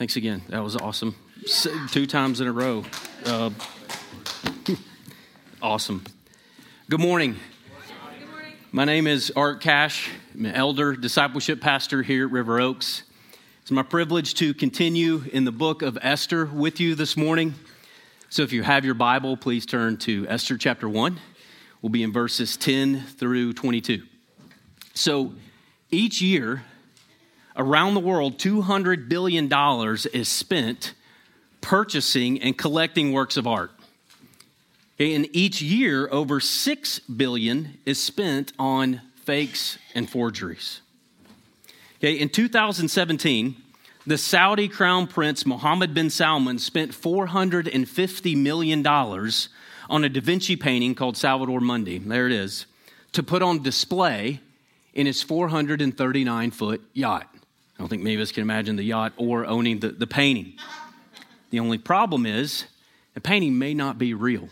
Thanks again. That was awesome. Two times in a row. Uh, awesome. Good morning. My name is Art Cash. I'm an elder, discipleship pastor here at River Oaks. It's my privilege to continue in the book of Esther with you this morning. So if you have your Bible, please turn to Esther chapter 1. We'll be in verses 10 through 22. So each year, around the world, $200 billion is spent purchasing and collecting works of art. And each year, over 6 billion is spent on fakes and forgeries. Okay, in 2017, the Saudi crown prince Mohammed bin Salman spent $450 million on a Da Vinci painting called Salvator Mundi. There it is, to put on display in his 439 foot yacht. I don't think many of us can imagine the yacht or owning the, the painting. The only problem is the painting may not be real.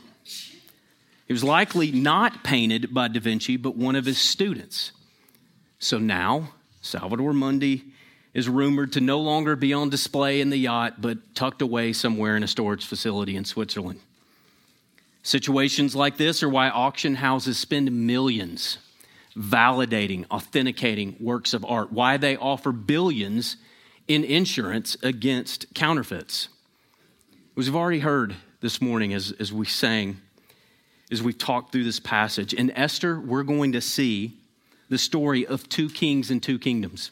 It was likely not painted by Da Vinci, but one of his students. So now, Salvator Mundi is rumored to no longer be on display in the yacht, but tucked away somewhere in a storage facility in Switzerland. Situations like this are why auction houses spend millions validating, authenticating works of art, why they offer billions in insurance against counterfeits. As we've already heard this morning as, as we sang, as we talked through this passage, in Esther, we're going to see the story of two kings and two kingdoms.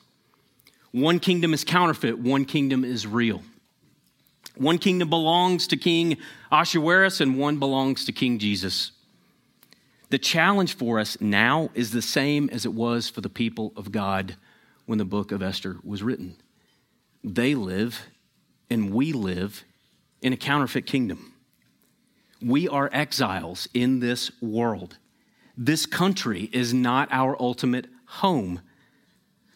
One kingdom is counterfeit, one kingdom is real. One kingdom belongs to King Ahasuerus, and one belongs to King Jesus. The challenge for us now is the same as it was for the people of God when the book of Esther was written. They live and we live in a counterfeit kingdom. We are exiles in this world. This country is not our ultimate home.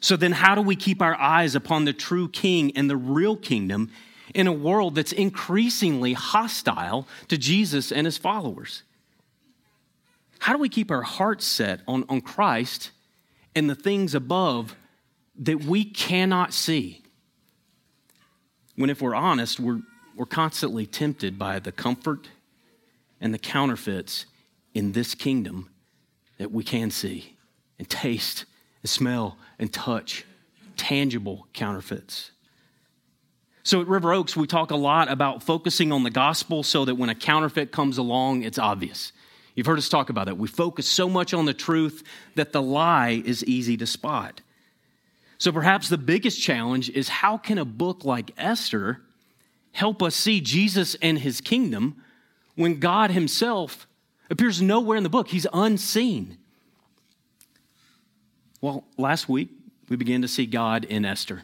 So then, how do we keep our eyes upon the true king and the real kingdom in a world that's increasingly hostile to Jesus and his followers? How do we keep our hearts set on, on Christ and the things above that we cannot see? When, if we're honest, we're, we're constantly tempted by the comfort and the counterfeits in this kingdom that we can see and taste and smell and touch tangible counterfeits. So at River Oaks, we talk a lot about focusing on the gospel so that when a counterfeit comes along, it's obvious. You've heard us talk about that. We focus so much on the truth that the lie is easy to spot. So perhaps the biggest challenge is how can a book like Esther help us see Jesus and his kingdom when God himself appears nowhere in the book? He's unseen. Well, last week we began to see God in Esther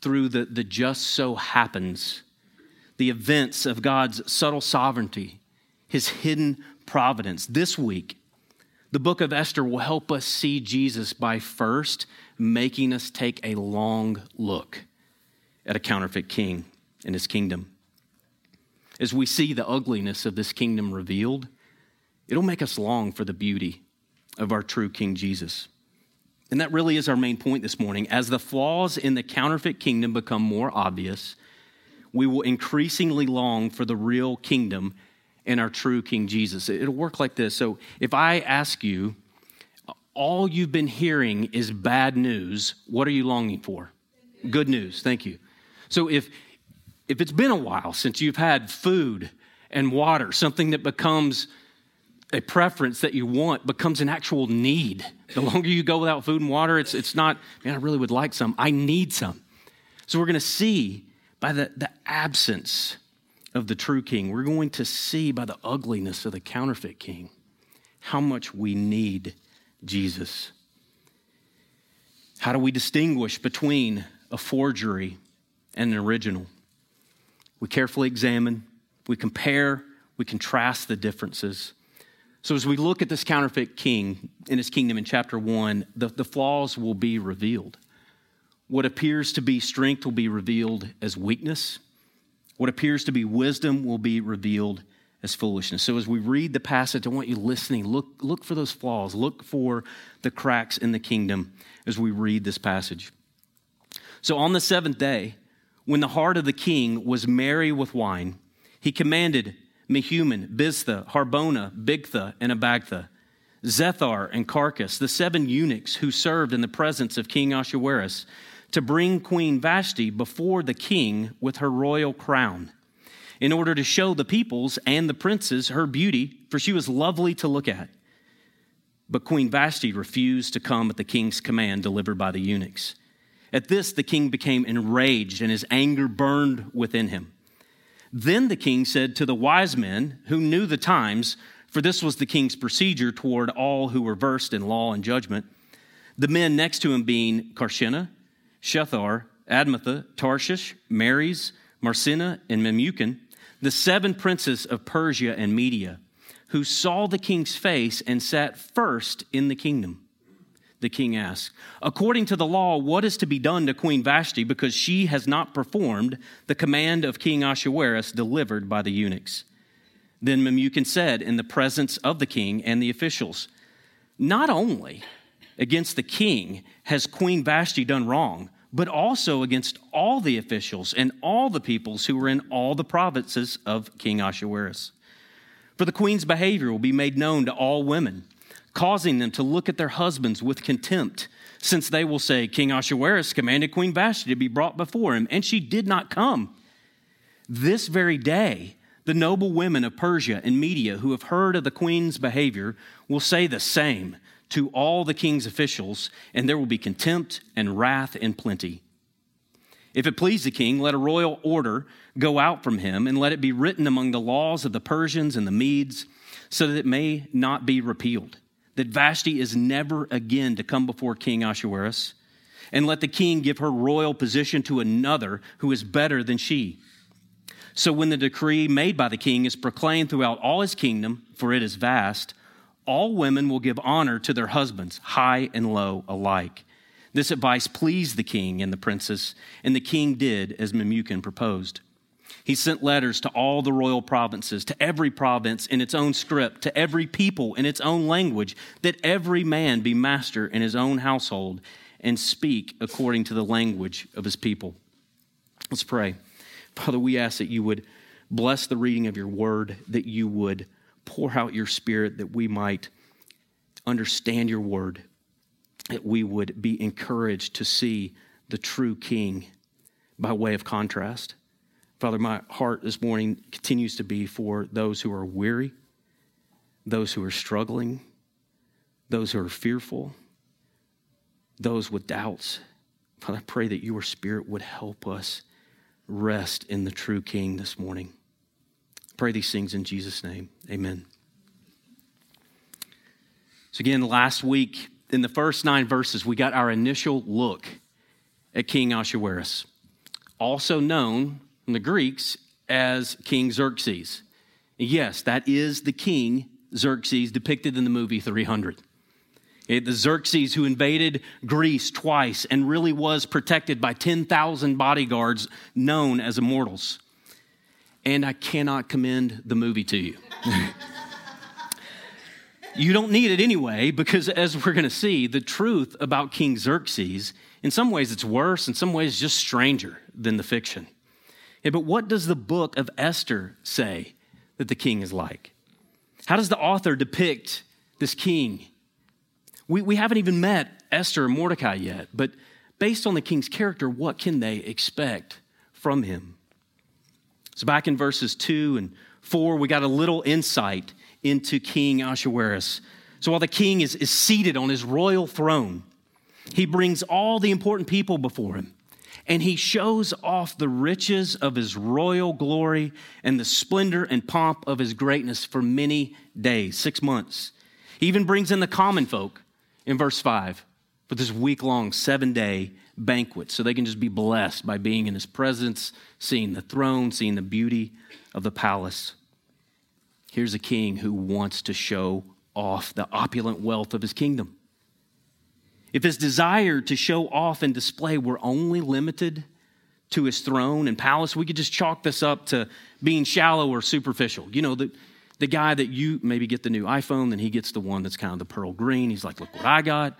through the, the just so happens, the events of God's subtle sovereignty, his hidden providence. This week, the book of Esther will help us see Jesus by first making us take a long look at a counterfeit king and his kingdom. As we see the ugliness of this kingdom revealed, it'll make us long for the beauty of our true King Jesus. And that really is our main point this morning. As the flaws in the counterfeit kingdom become more obvious, we will increasingly long for the real kingdom and our true King Jesus. It'll work like this. So if I ask you, all you've been hearing is bad news, what are you longing for? Good news. Thank you. So if if it's been a while since you've had food and water, something that becomes a preference that you want becomes an actual need. The longer you go without food and water, it's, it's not, man, I really would like some. I need some. So we're going to see by the, the absence of the true king, we're going to see by the ugliness of the counterfeit king how much we need Jesus. How do we distinguish between a forgery and an original? We carefully examine, we compare, we contrast the differences. So, as we look at this counterfeit king in his kingdom in chapter one, the, the flaws will be revealed. What appears to be strength will be revealed as weakness, what appears to be wisdom will be revealed as foolishness. So as we read the passage, I want you listening. Look, look for those flaws. Look for the cracks in the kingdom as we read this passage. So on the seventh day, when the heart of the king was merry with wine, he commanded Mehuman, Biztha, Harbona, Bigtha, and Abagtha, Zethar, and Carkas, the seven eunuchs who served in the presence of King Ahasuerus, to bring Queen Vashti before the king with her royal crown, in order to show the peoples and the princes her beauty, for she was lovely to look at. But Queen Vashti refused to come at the king's command delivered by the eunuchs. At this, the king became enraged, and his anger burned within him. Then the king said to the wise men who knew the times, for this was the king's procedure toward all who were versed in law and judgment, the men next to him being Carshena, Shethar, Admatha, Tarshish, Meres, Marsena, and Memucan, the seven princes of Persia and Media, who saw the king's face and sat first in the kingdom. The king asked, According to the law, what is to be done to Queen Vashti because she has not performed the command of King Ahasuerus delivered by the eunuchs? Then Memucan said, in the presence of the king and the officials, Not only against the king has Queen Vashti done wrong, but also against all the officials and all the peoples who were in all the provinces of King Ahasuerus. For the queen's behavior will be made known to all women causing them to look at their husbands with contempt, since they will say, King Ahasuerus commanded Queen Vashti to be brought before him, and she did not come. This very day, the noble women of Persia and Media who have heard of the queen's behavior will say the same to all the king's officials, and there will be contempt and wrath in plenty. If it please the king, let a royal order go out from him, and let it be written among the laws of the Persians and the Medes, so that it may not be repealed that Vashti is never again to come before King Ahasuerus, and let the king give her royal position to another who is better than she. So when the decree made by the king is proclaimed throughout all his kingdom, for it is vast, all women will give honor to their husbands, high and low alike. This advice pleased the king and the princess, and the king did as Memucan proposed. He sent letters to all the royal provinces, to every province in its own script, to every people in its own language, that every man be master in his own household and speak according to the language of his people. Let's pray. Father, we ask that you would bless the reading of your word, that you would pour out your spirit, that we might understand your word, that we would be encouraged to see the true king by way of contrast. Father, my heart this morning continues to be for those who are weary, those who are struggling, those who are fearful, those with doubts. Father, I pray that your spirit would help us rest in the true King this morning. Pray these things in Jesus' name. Amen. So, again, last week, in the first nine verses, we got our initial look at King Ahasuerus, also known from the Greeks as King Xerxes. Yes, that is the king Xerxes depicted in the movie 300. It, the Xerxes who invaded Greece twice and really was protected by 10,000 bodyguards known as immortals. And I cannot commend the movie to you. you don't need it anyway, because as we're going to see, the truth about King Xerxes, in some ways it's worse, in some ways just stranger than the fiction. Yeah, but what does the book of Esther say that the king is like? How does the author depict this king? We, we haven't even met Esther or Mordecai yet, but based on the king's character, what can they expect from him? So, back in verses 2 and 4, we got a little insight into King Ahasuerus. So, while the king is, is seated on his royal throne, he brings all the important people before him and he shows off the riches of his royal glory and the splendor and pomp of his greatness for many days, six months. He even brings in the common folk in verse 5 for this week long, seven day banquet so they can just be blessed by being in his presence, seeing the throne, seeing the beauty of the palace. Here's a king who wants to show off the opulent wealth of his kingdom. If his desire to show off and display were only limited to his throne and palace, we could just chalk this up to being shallow or superficial. You know, the, the guy that you maybe get the new iPhone, then he gets the one that's kind of the pearl green. He's like, look what I got.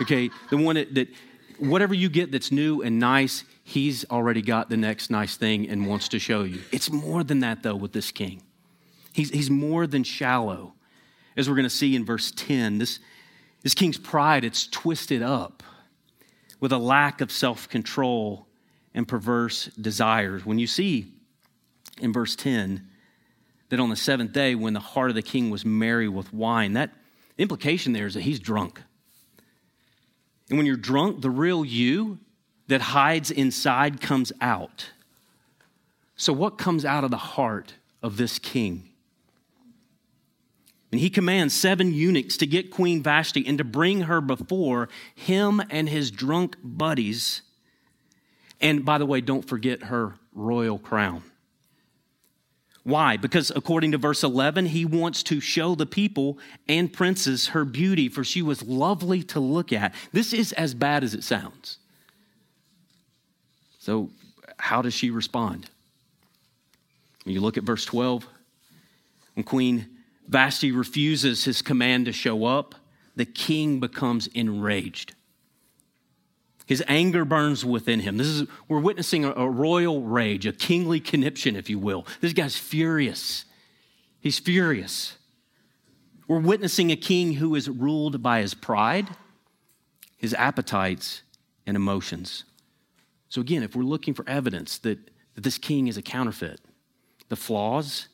Okay, the one that, that whatever you get that's new and nice, he's already got the next nice thing and wants to show you. It's more than that, though, with this king. He's, he's more than shallow. As we're going to see in verse 10, this, this king's pride, it's twisted up with a lack of self control and perverse desires. When you see in verse 10 that on the seventh day, when the heart of the king was merry with wine, that implication there is that he's drunk. And when you're drunk, the real you that hides inside comes out. So, what comes out of the heart of this king? And he commands seven eunuchs to get Queen Vashti and to bring her before him and his drunk buddies. And by the way, don't forget her royal crown. Why? Because according to verse 11, he wants to show the people and princes her beauty, for she was lovely to look at. This is as bad as it sounds. So, how does she respond? When you look at verse 12, when Queen Vashti refuses his command to show up, the king becomes enraged. His anger burns within him. This is, we're witnessing a, a, royal rage, a kingly conniption, if you will. This guy's furious. He's furious. We're witnessing a king who is ruled by his pride, his appetites, and emotions. So, again, if we're looking for evidence that, that this king is a counterfeit, the flaws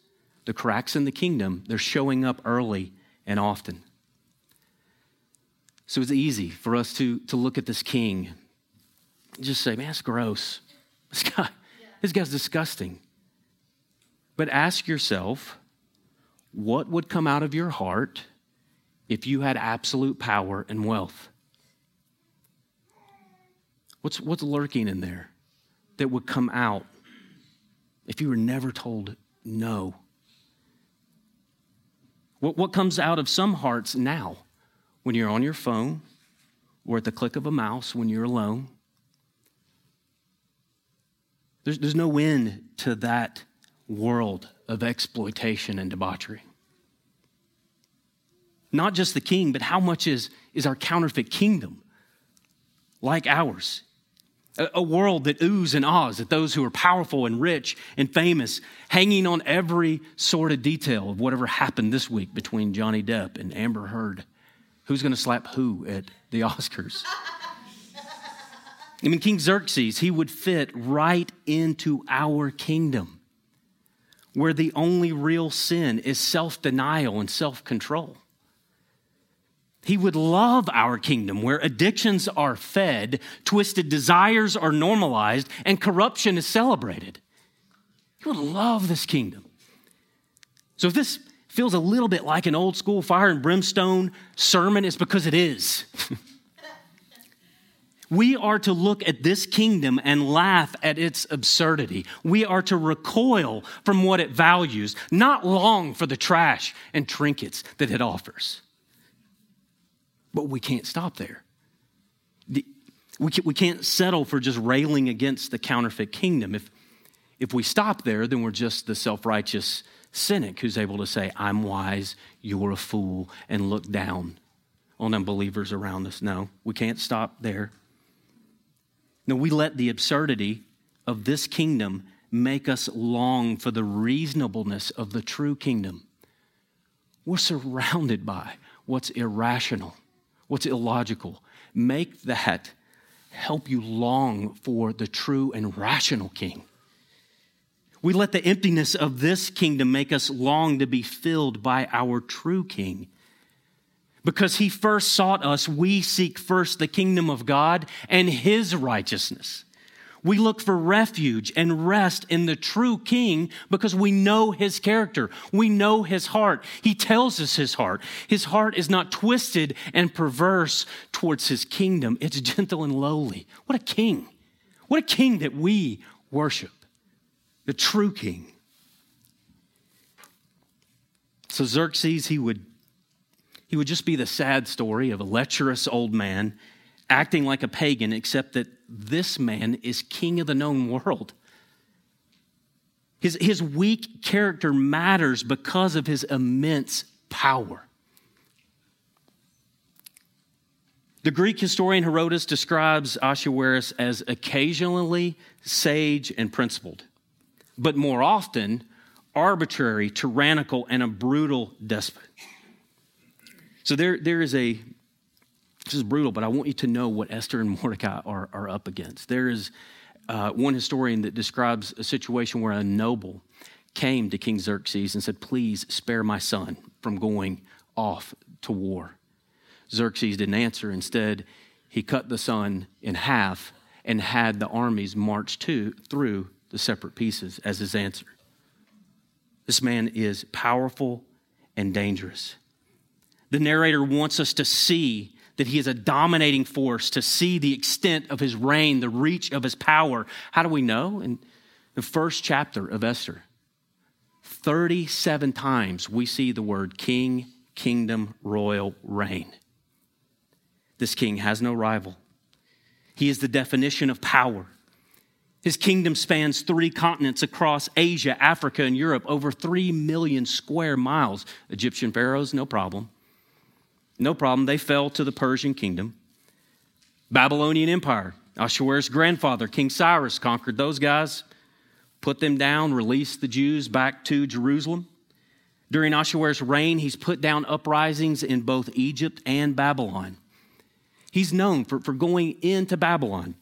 the cracks in the kingdom, they're showing up early and often. So it's easy for us to, to look at this king just say, man, that's gross. This guy, this guy's disgusting. But ask yourself, what would come out of your heart if you had absolute power and wealth? What's, what's lurking in there that would come out if you were never told no? What, what comes out of some hearts now when you're on your phone or at the click of a mouse when you're alone? There's, there's no end to that world of exploitation and debauchery. Not just the king, but how much is, is our counterfeit kingdom like ours? A, a world that oohs and ahs at those who are powerful and rich and famous, hanging on every sort of detail of whatever happened this week between Johnny Depp and Amber Heard. Who's going to slap who at the Oscars? I mean, King Xerxes, he would fit right into our kingdom where the only real sin is self denial and self control. He would love our kingdom where addictions are fed, twisted desires are normalized, and corruption is celebrated. He would love this kingdom. So if this feels a little bit like an old school fire and brimstone sermon, it's because it is. we are to look at this kingdom and laugh at its absurdity. We are to recoil from what it values, not long for the trash and trinkets that it offers. But we can't stop there. We can't settle for just railing against the counterfeit kingdom. If, if we stop there, then we're just the self righteous cynic who's able to say, I'm wise, you're a fool, and look down on unbelievers around us. No, we can't stop there. No, we let the absurdity of this kingdom make us long for the reasonableness of the true kingdom. We're surrounded by what's irrational what's illogical. Make that help you long for the true and rational king. We let the emptiness of this kingdom make us long to be filled by our true king. Because he first sought us, we seek first the kingdom of God and his righteousness. We look for refuge and rest in the true king because we know his character. We know his heart. He tells us his heart. His heart is not twisted and perverse towards his kingdom, it's gentle and lowly. What a king! What a king that we worship. The true king. So Xerxes, he would, he would just be the sad story of a lecherous old man acting like a pagan, except that this man is king of the known world. His, his weak character matters because of his immense power. The Greek historian Herodotus describes Ahasuerus as occasionally sage and principled, but more often arbitrary, tyrannical, and a brutal despot. So there, there is a, this is brutal, but I want you to know what Esther and Mordecai are, are up against. There is uh, one historian that describes a situation where a noble came to King Xerxes and said, Please spare my son from going off to war. Xerxes didn't answer. Instead, he cut the son in half and had the armies march to, through the separate pieces as his answer. This man is powerful and dangerous. The narrator wants us to see that he is a dominating force, to see the extent of his reign, the reach of his power. How do we know? In the first chapter of Esther, 37 times we see the word king, kingdom, royal, reign. This king has no rival. He is the definition of power. His kingdom spans three continents across Asia, Africa, and Europe, over three million square miles. Egyptian pharaohs, no problem. No problem. They fell to the Persian kingdom. Babylonian Empire, Ahasuerus' grandfather, King Cyrus, conquered those guys, put them down, released the Jews back to Jerusalem. During Ahasuerus' reign, he's put down uprisings in both Egypt and Babylon. He's known for, for going into Babylon,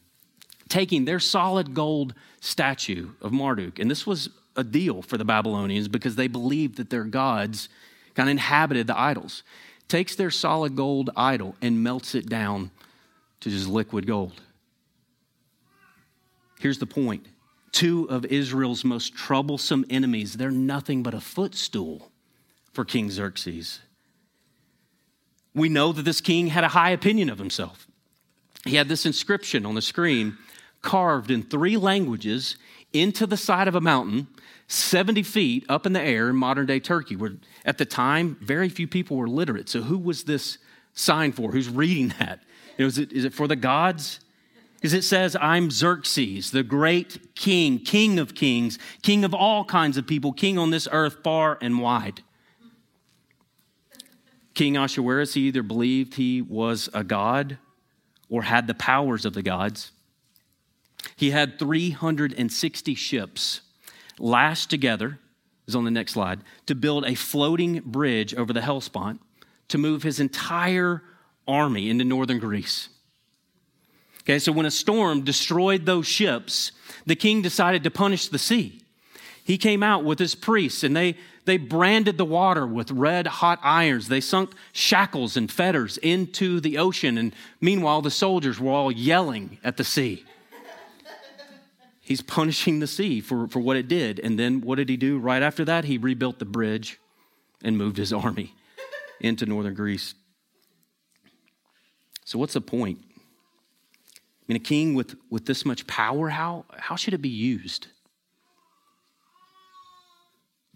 taking their solid gold statue of Marduk. And this was a deal for the Babylonians because they believed that their gods kind of inhabited the idols. Takes their solid gold idol and melts it down to just liquid gold. Here's the point two of Israel's most troublesome enemies, they're nothing but a footstool for King Xerxes. We know that this king had a high opinion of himself. He had this inscription on the screen carved in three languages into the side of a mountain 70 feet up in the air in modern day Turkey, where at the time, very few people were literate. So, who was this sign for? Who's reading that? You know, is, it, is it for the gods? Because it says, I'm Xerxes, the great king, king of kings, king of all kinds of people, king on this earth far and wide. King Ahasuerus either believed he was a god or had the powers of the gods. He had 360 ships lashed together, is on the next slide, to build a floating bridge over the Hellespont to move his entire army into northern Greece. Okay, so when a storm destroyed those ships, the king decided to punish the sea. He came out with his priests and they, they branded the water with red hot irons. They sunk shackles and fetters into the ocean. And meanwhile, the soldiers were all yelling at the sea. He's punishing the sea for, for what it did. And then what did he do right after that? He rebuilt the bridge and moved his army into northern Greece. So, what's the point? I mean, a king with, with this much power, how, how should it be used?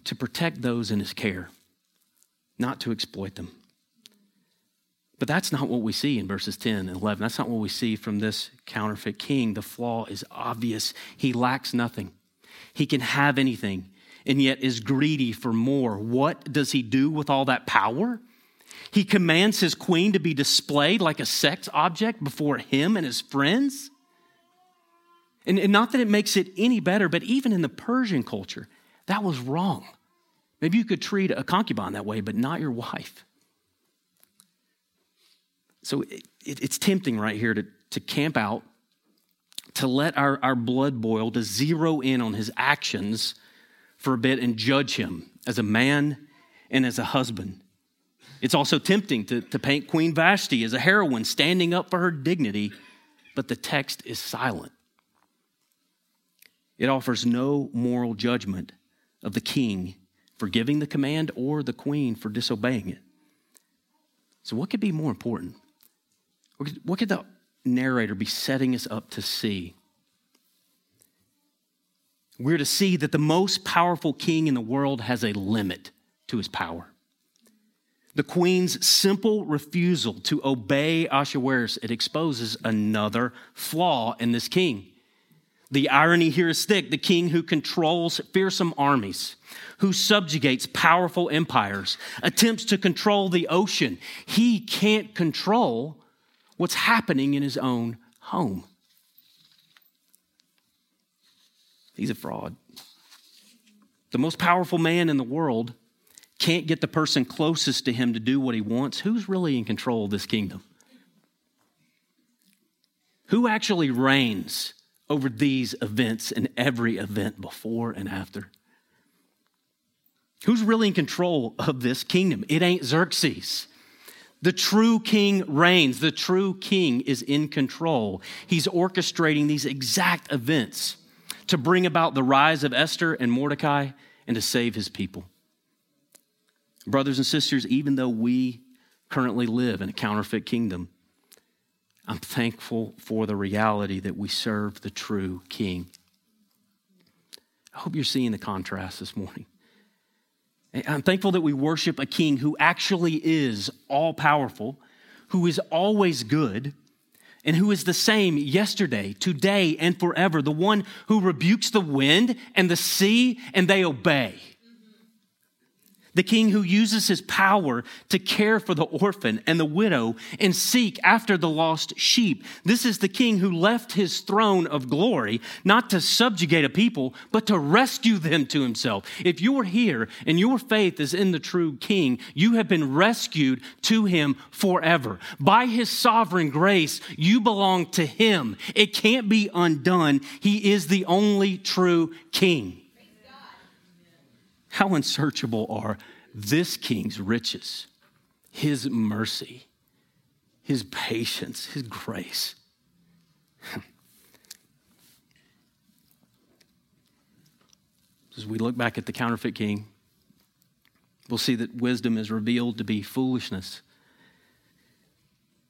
to protect those in his care, not to exploit them. But that's not what we see in verses 10 and 11. That's not what we see from this counterfeit king. The flaw is obvious. He lacks nothing, he can have anything, and yet is greedy for more. What does he do with all that power? He commands his queen to be displayed like a sex object before him and his friends. And, and not that it makes it any better, but even in the Persian culture, that was wrong. Maybe you could treat a concubine that way, but not your wife. So it, it, it's tempting right here to, to camp out, to let our, our blood boil, to zero in on his actions for a bit and judge him as a man and as a husband. It's also tempting to, to paint Queen Vashti as a heroine standing up for her dignity, but the text is silent. It offers no moral judgment of the king for giving the command or the queen for disobeying it. So, what could be more important? What could the narrator be setting us up to see? We're to see that the most powerful king in the world has a limit to his power. The queen's simple refusal to obey Ahasuerus, it exposes another flaw in this king. The irony here is thick. The king who controls fearsome armies, who subjugates powerful empires, attempts to control the ocean. He can't control what's happening in his own home. He's a fraud. The most powerful man in the world can't get the person closest to him to do what he wants. Who's really in control of this kingdom? Who actually reigns over these events and every event before and after? Who's really in control of this kingdom? It ain't Xerxes. The true king reigns. The true king is in control. He's orchestrating these exact events to bring about the rise of Esther and Mordecai and to save his people. Brothers and sisters, even though we currently live in a counterfeit kingdom, I'm thankful for the reality that we serve the true king. I hope you're seeing the contrast this morning. I'm thankful that we worship a king who actually is all powerful, who is always good, and who is the same yesterday, today, and forever, the one who rebukes the wind and the sea, and they obey the king who uses his power to care for the orphan and the widow and seek after the lost sheep. This is the king who left his throne of glory not to subjugate a people, but to rescue them to himself. If you are here and your faith is in the true king, you have been rescued to him forever. By his sovereign grace, you belong to him. It can't be undone. He is the only true king. How unsearchable are this king's riches, his mercy, his patience, his grace. As we look back at the counterfeit king, we'll see that wisdom is revealed to be foolishness.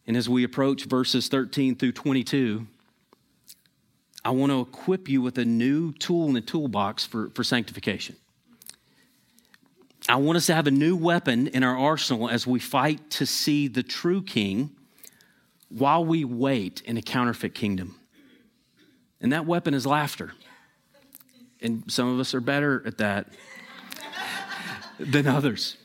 And as we approach verses 13 through 22, I want to equip you with a new tool in the toolbox for, for sanctification. I want us to have a new weapon in our arsenal as we fight to see the true king while we wait in a counterfeit kingdom. And that weapon is laughter. And some of us are better at that than others.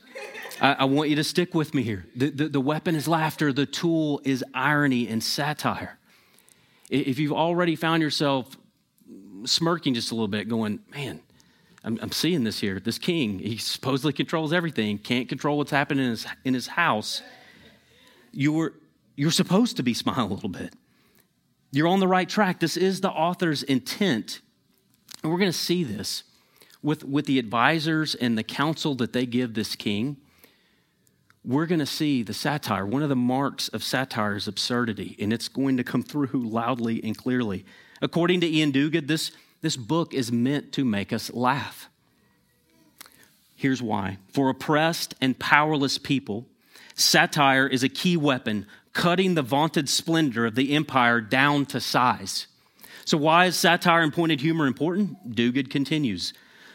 I, I, want you to stick with me here. The, the, the weapon is laughter, the tool is irony and satire. If you've already found yourself smirking just a little bit, going, man, I'm, I'm, seeing this here. This king, he supposedly controls everything, can't control what's happening in his, in his house. You're, you're supposed to be smiling a little bit. You're on the right track. This is the author's intent. And we're going to see this with, with the advisors and the counsel that they give this king. We're going to see the satire. One of the marks of satire is absurdity, and it's going to come through loudly and clearly. According to Iain Duguid, this this book is meant to make us laugh. Here's why for oppressed and powerless people, satire is a key weapon, cutting the vaunted splendor of the empire down to size. So, why is satire and pointed humor important? Duguid continues.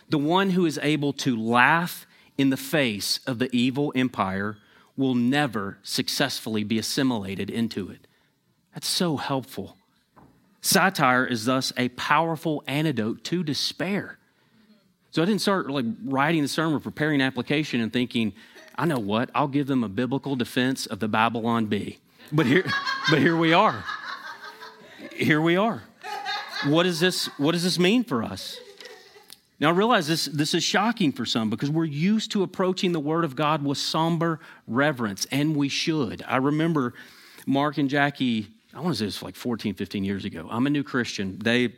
The one who is able to laugh in the face of the evil empire will never successfully be assimilated into it. That's so helpful. Satire is thus a powerful antidote to despair. So I didn't start like writing the sermon, preparing an application, and thinking, I know what, I'll give them a biblical defense of the Babylon Bee. But here, but here we are. Here we are. What does this, what does this mean for us? Now, I realize this, this is shocking for some because we're used to approaching the Word of God with somber reverence, and we should. I remember Mark and Jackie I want to say this like 14, 15 years ago. I'm a new Christian. They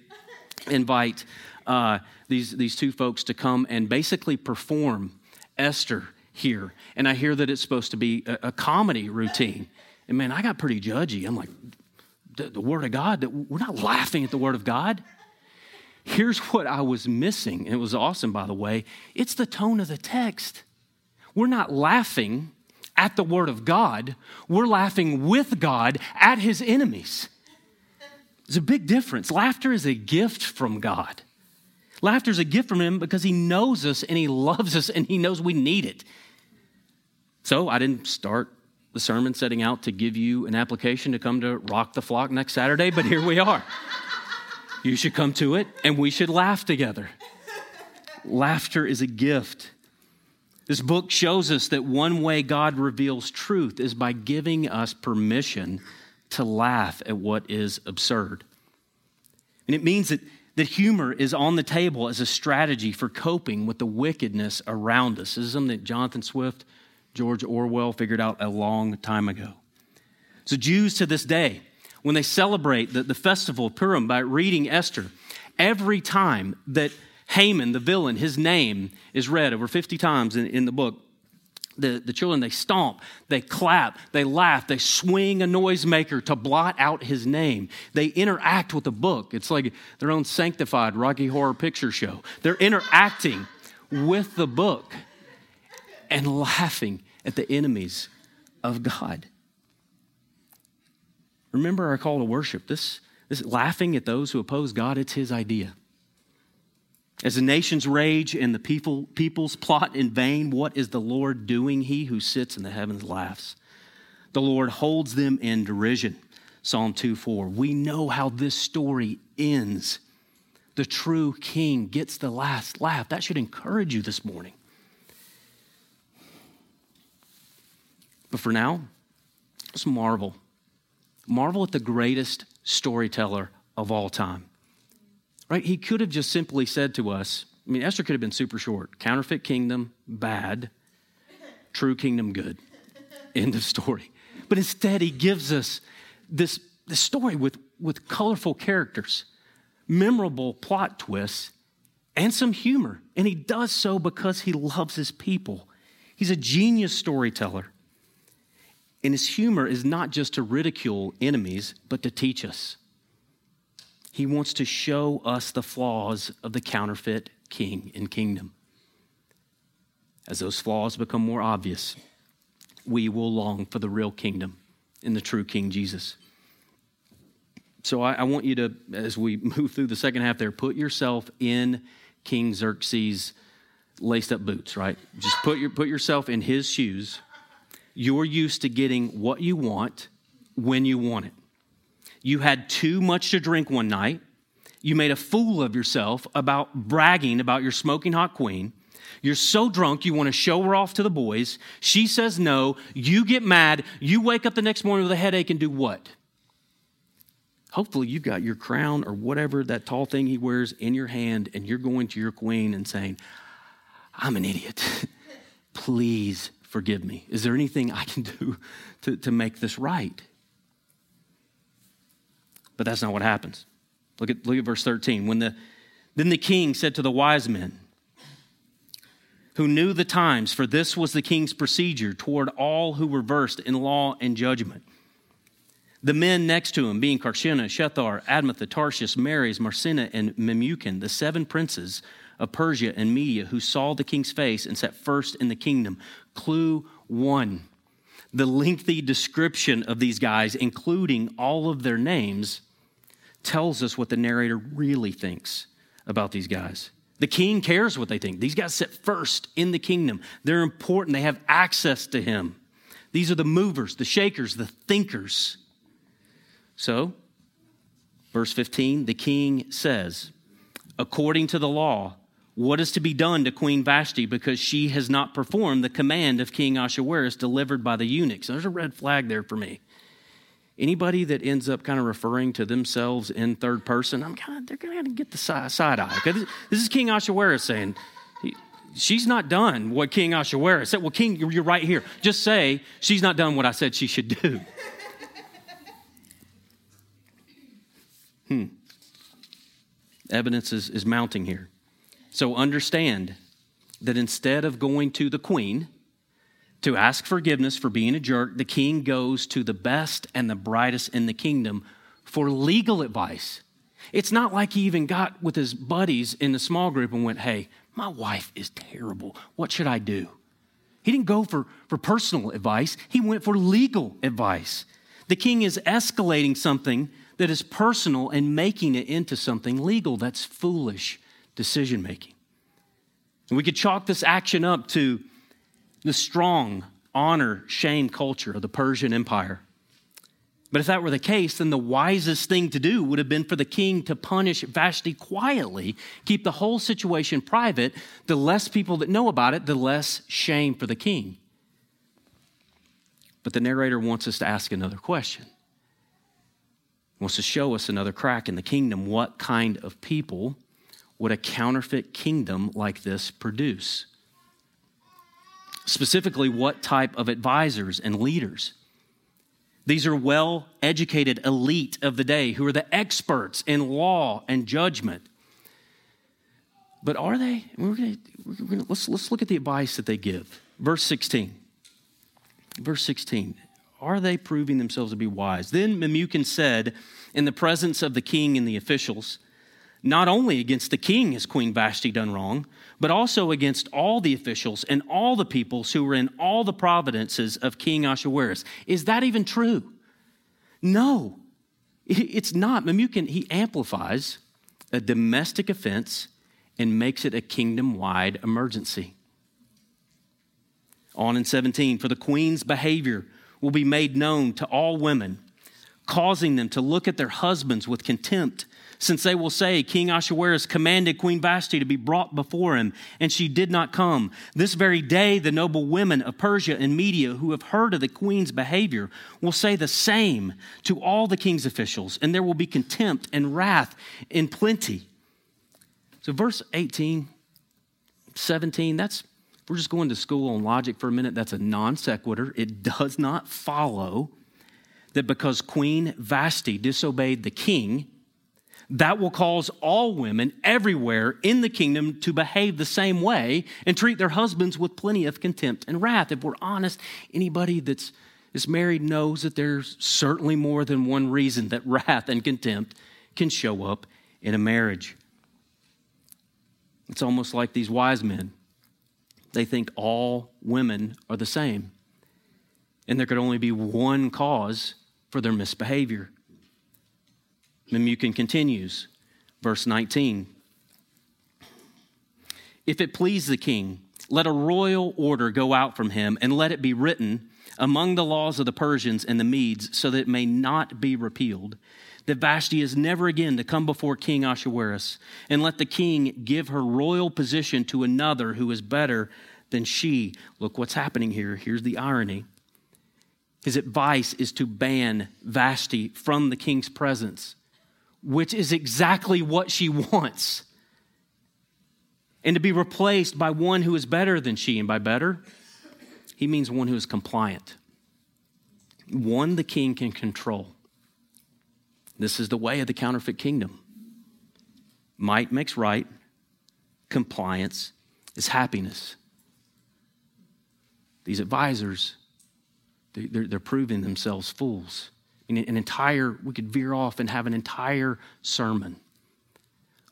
invite uh, these, these two folks to come and basically perform Esther here. And I hear that it's supposed to be a, a comedy routine. And man, I got pretty judgy. I'm like, the, the Word of God, we're not laughing at the Word of God. Here's what I was missing, and it was awesome, by the way. It's the tone of the text. We're not laughing at the Word of God, we're laughing with God at His enemies. There's a big difference. Laughter is a gift from God. Laughter is a gift from Him because He knows us and He loves us and He knows we need it. So I didn't start the sermon setting out to give you an application to come to Rock the Flock next Saturday, but here we are. You should come to it and we should laugh together. Laughter is a gift. This book shows us that one way God reveals truth is by giving us permission to laugh at what is absurd. And it means that, that humor is on the table as a strategy for coping with the wickedness around us. This is something that Jonathan Swift, George Orwell figured out a long time ago. So, Jews to this day, when they celebrate the, the festival of Purim by reading Esther, every time that Haman, the villain, his name is read over 50 times in, in the book, the, the children, they stomp, they clap, they laugh, they swing a noisemaker to blot out his name. They interact with the book. It's like their own sanctified Rocky Horror Picture Show. They're interacting with the book and laughing at the enemies of God. Remember our call to worship. This, this laughing at those who oppose God, it's his idea. As the nations rage and the people, peoples plot in vain, what is the Lord doing? He who sits in the heavens laughs. The Lord holds them in derision. Psalm 2 4. We know how this story ends. The true king gets the last laugh. That should encourage you this morning. But for now, let's marvel. Marvel at the greatest storyteller of all time. Right? He could have just simply said to us, I mean, Esther could have been super short. Counterfeit kingdom, bad. True kingdom, good. End of story. But instead, he gives us this, this story with, with colorful characters, memorable plot twists, and some humor. And he does so because he loves his people. He's a genius storyteller. And his humor is not just to ridicule enemies, but to teach us. He wants to show us the flaws of the counterfeit king and kingdom. As those flaws become more obvious, we will long for the real kingdom in the true King Jesus. So I, I, want you to, as we move through the second half there, put yourself in King Xerxes' laced up boots, right? Just put, your, put yourself in his shoes. You're used to getting what you want when you want it. You had too much to drink one night. You made a fool of yourself about bragging about your smoking hot queen. You're so drunk, you want to show her off to the boys. She says no. You get mad. You wake up the next morning with a headache and do what? Hopefully, you've got your crown or whatever that tall thing he wears in your hand, and you're going to your queen and saying, I'm an idiot. Please forgive me. Is there anything I can do to, to make this right? But that's not what happens. Look at, look at verse 13. When the, then the king said to the wise men, who knew the times, for this was the king's procedure toward all who were versed in law and judgment. The men next to him, being Carshena, Shethar, Admatha, Tarshish, Meres, Marsena, and Memucan, the seven princes of Persia and Media, who saw the king's face and sat first in the kingdom. Clue one the lengthy description of these guys, including all of their names, tells us what the narrator really thinks about these guys. The king cares what they think. These guys sit first in the kingdom. They're important. They have access to him. These are the movers, the shakers, the thinkers. So, verse 15, the king says, according to the law, what is to be done to Queen Vashti because she has not performed the command of King Ahasuerus delivered by the eunuchs? There's a red flag there for me. Anybody that ends up kind of referring to themselves in third person, I'm kind of, they're going to get the side, side eye. This is King Ahasuerus saying, she's not done what King Ahasuerus said. Well, King, you're right here. Just say, she's not done what I said she should do. hmm. Evidence is, is mounting here. So understand that instead of going to the queen, to ask forgiveness for being a jerk, the king goes to the best and the brightest in the kingdom for legal advice. It's not like he even got with his buddies in the small group and went, Hey, my wife is terrible. What should I do? He didn't go for, for personal advice, he went for legal advice. The king is escalating something that is personal and making it into something legal. That's foolish decision making. We could chalk this action up to the strong honor shame culture of the Persian Empire. But if that were the case, then the wisest thing to do would have been for the king to punish Vashti quietly, keep the whole situation private. The less people that know about it, the less shame for the king. But the narrator wants us to ask another question wants to show us another crack in the kingdom. What kind of people would a counterfeit kingdom like this produce? Specifically, what type of advisors and leaders? These are well educated elite of the day who are the experts in law and judgment. But are they? We're gonna, we're gonna, let's, let's look at the advice that they give. Verse 16. Verse 16. Are they proving themselves to be wise? Then Memucan said, in the presence of the king and the officials, not only against the king has Queen Vashti done wrong, but also against all the officials and all the peoples who were in all the provinces of King Ahasuerus. Is that even true? No, it's not. Memucan, he amplifies a domestic offense and makes it a kingdom wide emergency. On in 17, for the queen's behavior will be made known to all women, causing them to look at their husbands with contempt since they will say, King Ahasuerus commanded Queen Vashti to be brought before him, and she did not come. This very day, the noble women of Persia and Media who have heard of the queen's behavior will say the same to all the king's officials, and there will be contempt and wrath in plenty. So, verse 18, 17, that's, we're just going to school on logic for a minute. That's a non sequitur. It does not follow that because Queen Vashti disobeyed the king, that will cause all women everywhere in the kingdom to behave the same way and treat their husbands with plenty of contempt and wrath. If we're honest, anybody that's is married knows that there's certainly more than one reason that wrath and contempt can show up in a marriage. It's almost like these wise men. They think all women are the same, and there could only be one cause for their misbehavior. Memucan continues, verse 19. If it please the king, let a royal order go out from him, and let it be written among the laws of the Persians and the Medes, so that it may not be repealed, that Vashti is never again to come before King Ahasuerus, and let the king give her royal position to another who is better than she. Look what's happening here. Here's the irony. His advice is to ban Vashti from the king's presence which is exactly what she wants, and to be replaced by one who is better than she. And by better, he means one who is compliant, one the king can control. This is the way of the counterfeit kingdom. Might makes right, compliance is happiness. These advisors, they're, proving themselves fools an entire, we could veer off and have an entire sermon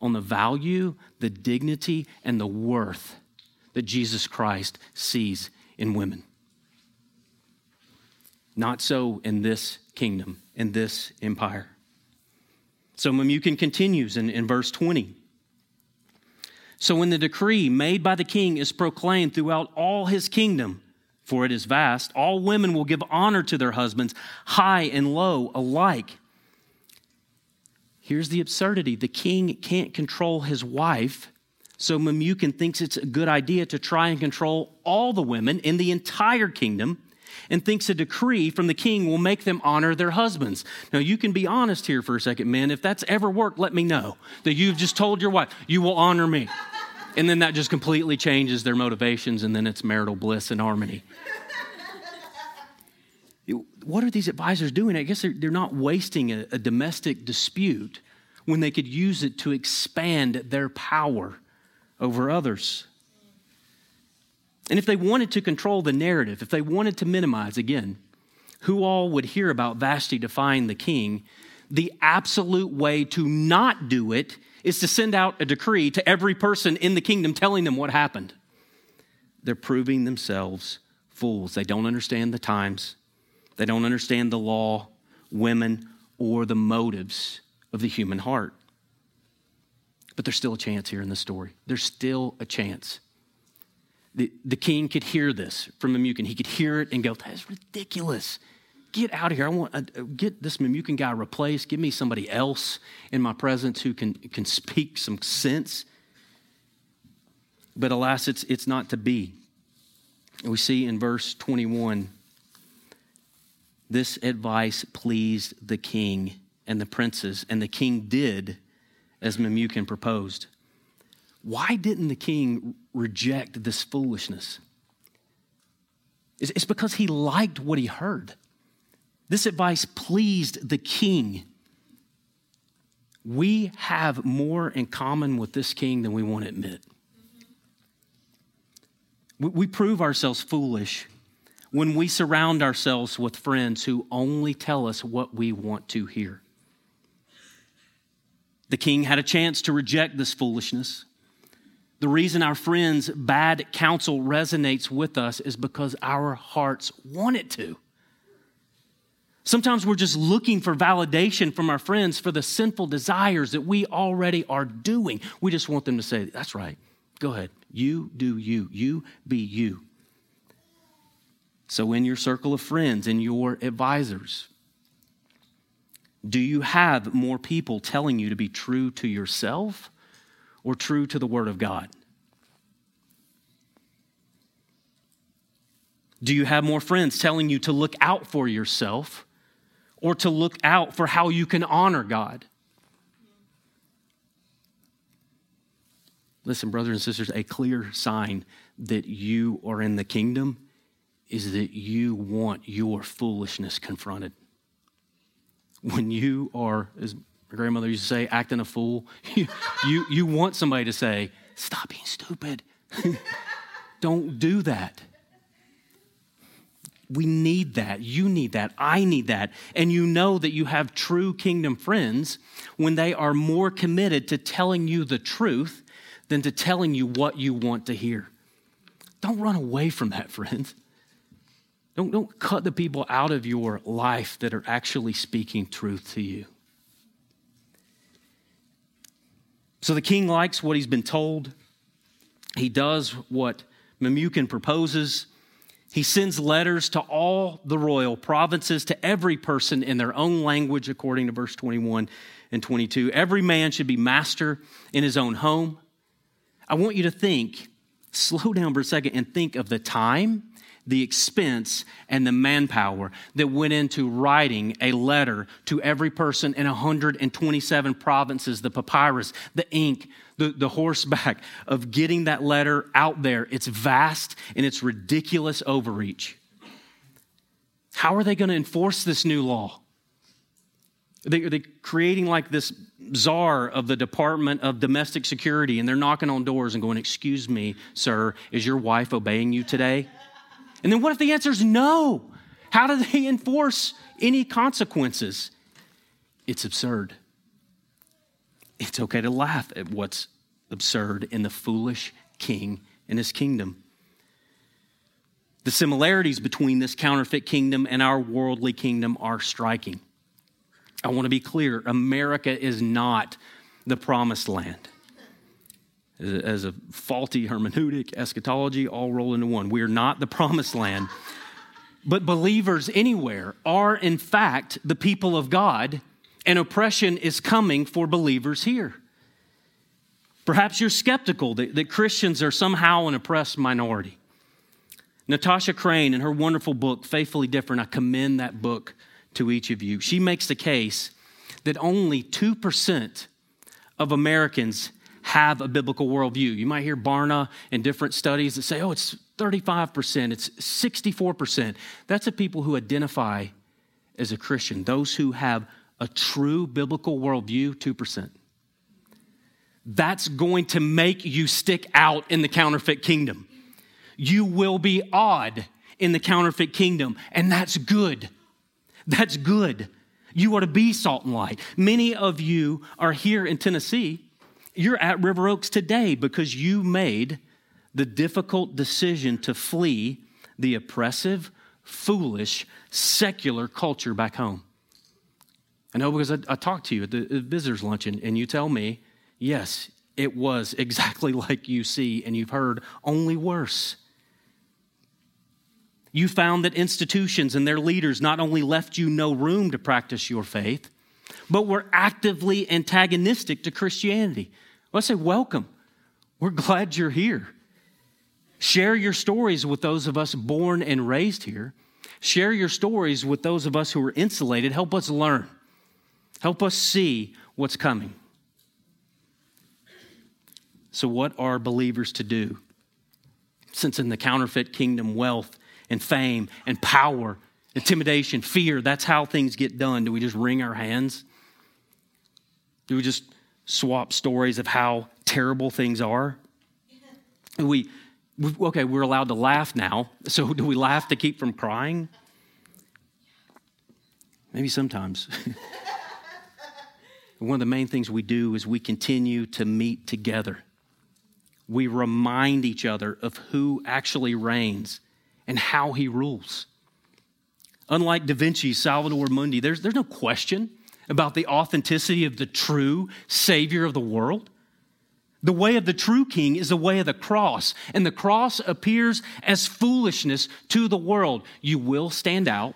on the value, the dignity, and the worth that Jesus Christ sees in women. Not so in this kingdom, in this empire. So Memucan continues in, in verse 20. So when the decree made by the king is proclaimed throughout all his kingdom, for it is vast. All women will give honor to their husbands, high and low alike. Here's the absurdity the king can't control his wife, so Memucan thinks it's a good idea to try and control all the women in the entire kingdom and thinks a decree from the king will make them honor their husbands. Now, you can be honest here for a second, men. If that's ever worked, let me know that you've just told your wife, you will honor me. And then that just completely changes their motivations, and then it's marital bliss and harmony. what are these advisors doing? I guess they're, they're not wasting a, a domestic dispute when they could use it to expand their power over others. And if they wanted to control the narrative, if they wanted to minimize, again, who all would hear about Vashti defying the king, the absolute way to not do it is to send out a decree to every person in the kingdom telling them what happened. They're proving themselves fools. They don't understand the times, they don't understand the law, women, or the motives of the human heart. But there's still a chance here in the story. There's still a chance. The, the king could hear this from Memucan. He could hear it and go, That's ridiculous get out of here. I want uh, get this Memucan guy replaced. Give me somebody else in my presence who can, can speak some sense. But alas, it's, it's not to be. We see in verse 21 this advice pleased the king and the princes, and the king did as Memucan proposed. Why didn't the king reject this foolishness? It's because he liked what he heard. This advice pleased the king. We have more in common with this king than we want to admit. We prove ourselves foolish when we surround ourselves with friends who only tell us what we want to hear. The king had a chance to reject this foolishness. The reason our friends' bad counsel resonates with us is because our hearts want it to. Sometimes we're just looking for validation from our friends for the sinful desires that we already are doing. We just want them to say, That's right, go ahead. You do you. You be you. So, in your circle of friends, in your advisors, do you have more people telling you to be true to yourself or true to the Word of God? Do you have more friends telling you to look out for yourself or to look out for how you can honor God? Listen, brothers and sisters, a clear sign that you are in the kingdom is that you want your foolishness confronted when you are, as my grandmother used to say, acting a fool, you, you, you want somebody to say, Stop being stupid. Don't do that. We need that. You need that. I need that. And you know that you have true kingdom friends when they are more committed to telling you the truth than to telling you what you want to hear. Don't run away from that, friends. Don't, don't cut the people out of your life that are actually speaking truth to you. So the king likes what he's been told. He does what Memucan proposes. He sends letters to all the royal provinces, to every person in their own language, according to verse 21 and 22. Every man should be master in his own home. I want you to think, slow down for a second, and think of the time the expense and the manpower that went into writing a letter to every person in 127 provinces, the papyrus, the ink, the, the horseback of getting that letter out there. It's vast and it's ridiculous overreach. How are they going to enforce this new law? They, are they creating like this czar of the Department of Domestic Security and they're knocking on doors and going, Excuse me, sir, is your wife obeying you today? And then what if the answer is no? How do they enforce any consequences? It's absurd. It's okay to laugh at what's absurd in the foolish king and his kingdom. The similarities between this counterfeit kingdom and our worldly kingdom are striking. I want to be clear America is not the promised land as a faulty hermeneutic, eschatology, all roll into one. We are not the promised land. But believers anywhere are, in fact, the people of God, and oppression is coming for believers here. Perhaps you're skeptical that, that Christians are somehow an oppressed minority. Natasha Crain, in her wonderful book, Faithfully Different, I commend that book to each of you. She makes the case that only 2% of Americans have a biblical worldview. You might hear Barna and different studies that say, oh, it's 35%, it's 64%. That's the people who identify as a Christian, those who have a true biblical worldview, 2%. That's going to make you stick out in the counterfeit kingdom. You will be odd in the counterfeit kingdom, and that's good. That's good. You are to be salt and light. Many of you are here in Tennessee you're at River Oaks today because you made the difficult decision to flee the oppressive, foolish, secular culture back home. I know because I, I talked to you at the visitors' luncheon, and you tell me, yes, it was exactly like you see and you've heard, only worse. You found that institutions and their leaders not only left you no room to practice your faith, but were actively antagonistic to Christianity. Well, I say, welcome. We're glad you're here. Share your stories with those of us born and raised here. Share your stories with those of us who are insulated. Help us learn. Help us see what's coming. So, what are believers to do? Since in the counterfeit kingdom, wealth and fame and power, intimidation, fear, that's how things get done. Do we just wring our hands? Do we just swap stories of how terrible things are? We, okay, we're allowed to laugh now. So, do we laugh to keep from crying? Maybe sometimes. One of the main things we do is we continue to meet together we remind each other of who actually reigns and how he rules. Unlike Da Vinci's Salvator Mundi, there's, there's no question about the authenticity of the true Savior of the world. The way of the true King is the way of the cross, and the cross appears as foolishness to the world. You will stand out,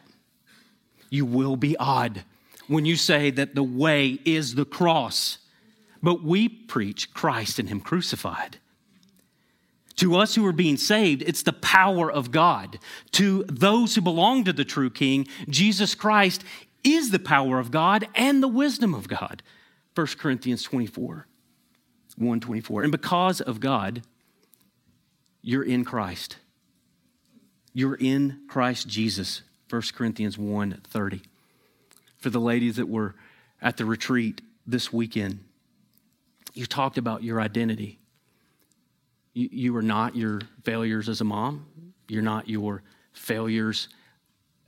you will be odd when you say that the way is the cross. But we preach Christ and Him crucified. To us who are being saved, it's the power of God. To those who belong to the true King, Jesus Christ is the power of God and the wisdom of God. 1 Corinthians 24, 124. And because of God, you're in Christ. You're in Christ Jesus. 1 Corinthians 1 30. For the ladies that were at the retreat this weekend, you talked about your identity. You, you are not your failures as a mom. You're not your failures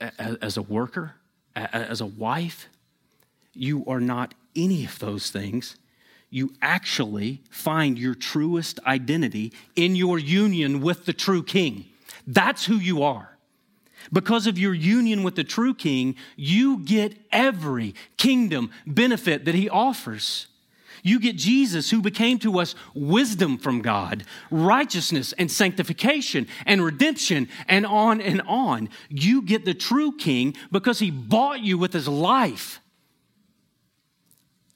as a worker, as a wife. You are not any of those things. You actually find your truest identity in your union with the true king. That's who you are. Because of your union with the true king, you get every kingdom benefit that he offers. You get Jesus, who became to us wisdom from God, righteousness and sanctification and redemption, and on and on. You get the true King because he bought you with his life.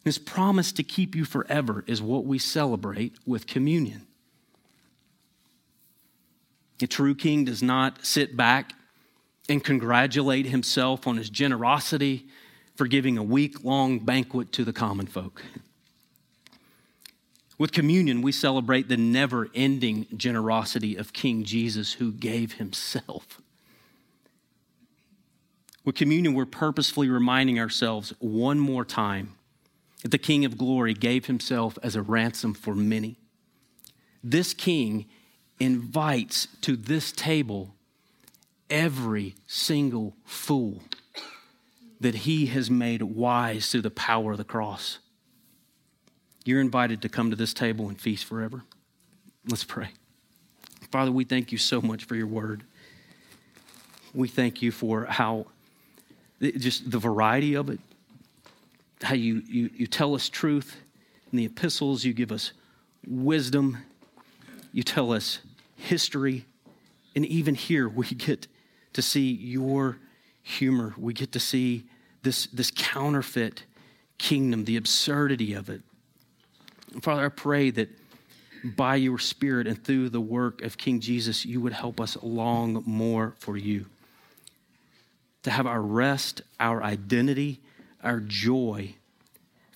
His promise to keep you forever is what we celebrate with communion. The true king does not sit back and congratulate himself on his generosity for giving a week long banquet to the common folk. With communion, we celebrate the never ending generosity of King Jesus who gave himself. With communion, we're purposefully reminding ourselves one more time that the King of glory gave himself as a ransom for many. This King invites to this table every single fool that he has made wise through the power of the cross. You're invited to come to this table and feast forever. Let's pray. Father, we thank you so much for your word. We thank you for how just the variety of it, how you, you, you tell us truth in the epistles, you give us wisdom, you tell us history, and even here we get to see your humor. We get to see this, this counterfeit kingdom, the absurdity of it. Father, I pray that by your Spirit and through the work of King Jesus, you would help us long more for you. To have our rest, our identity, our joy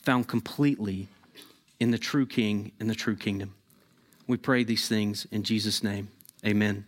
found completely in the true King and the true kingdom. We pray these things in Jesus' name. Amen.